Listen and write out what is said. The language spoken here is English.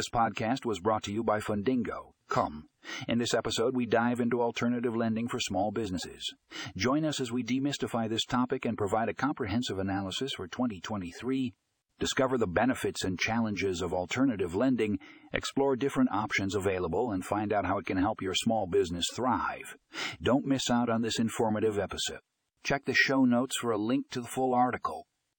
This podcast was brought to you by Fundingo. Come. In this episode, we dive into alternative lending for small businesses. Join us as we demystify this topic and provide a comprehensive analysis for 2023. Discover the benefits and challenges of alternative lending, explore different options available, and find out how it can help your small business thrive. Don't miss out on this informative episode. Check the show notes for a link to the full article.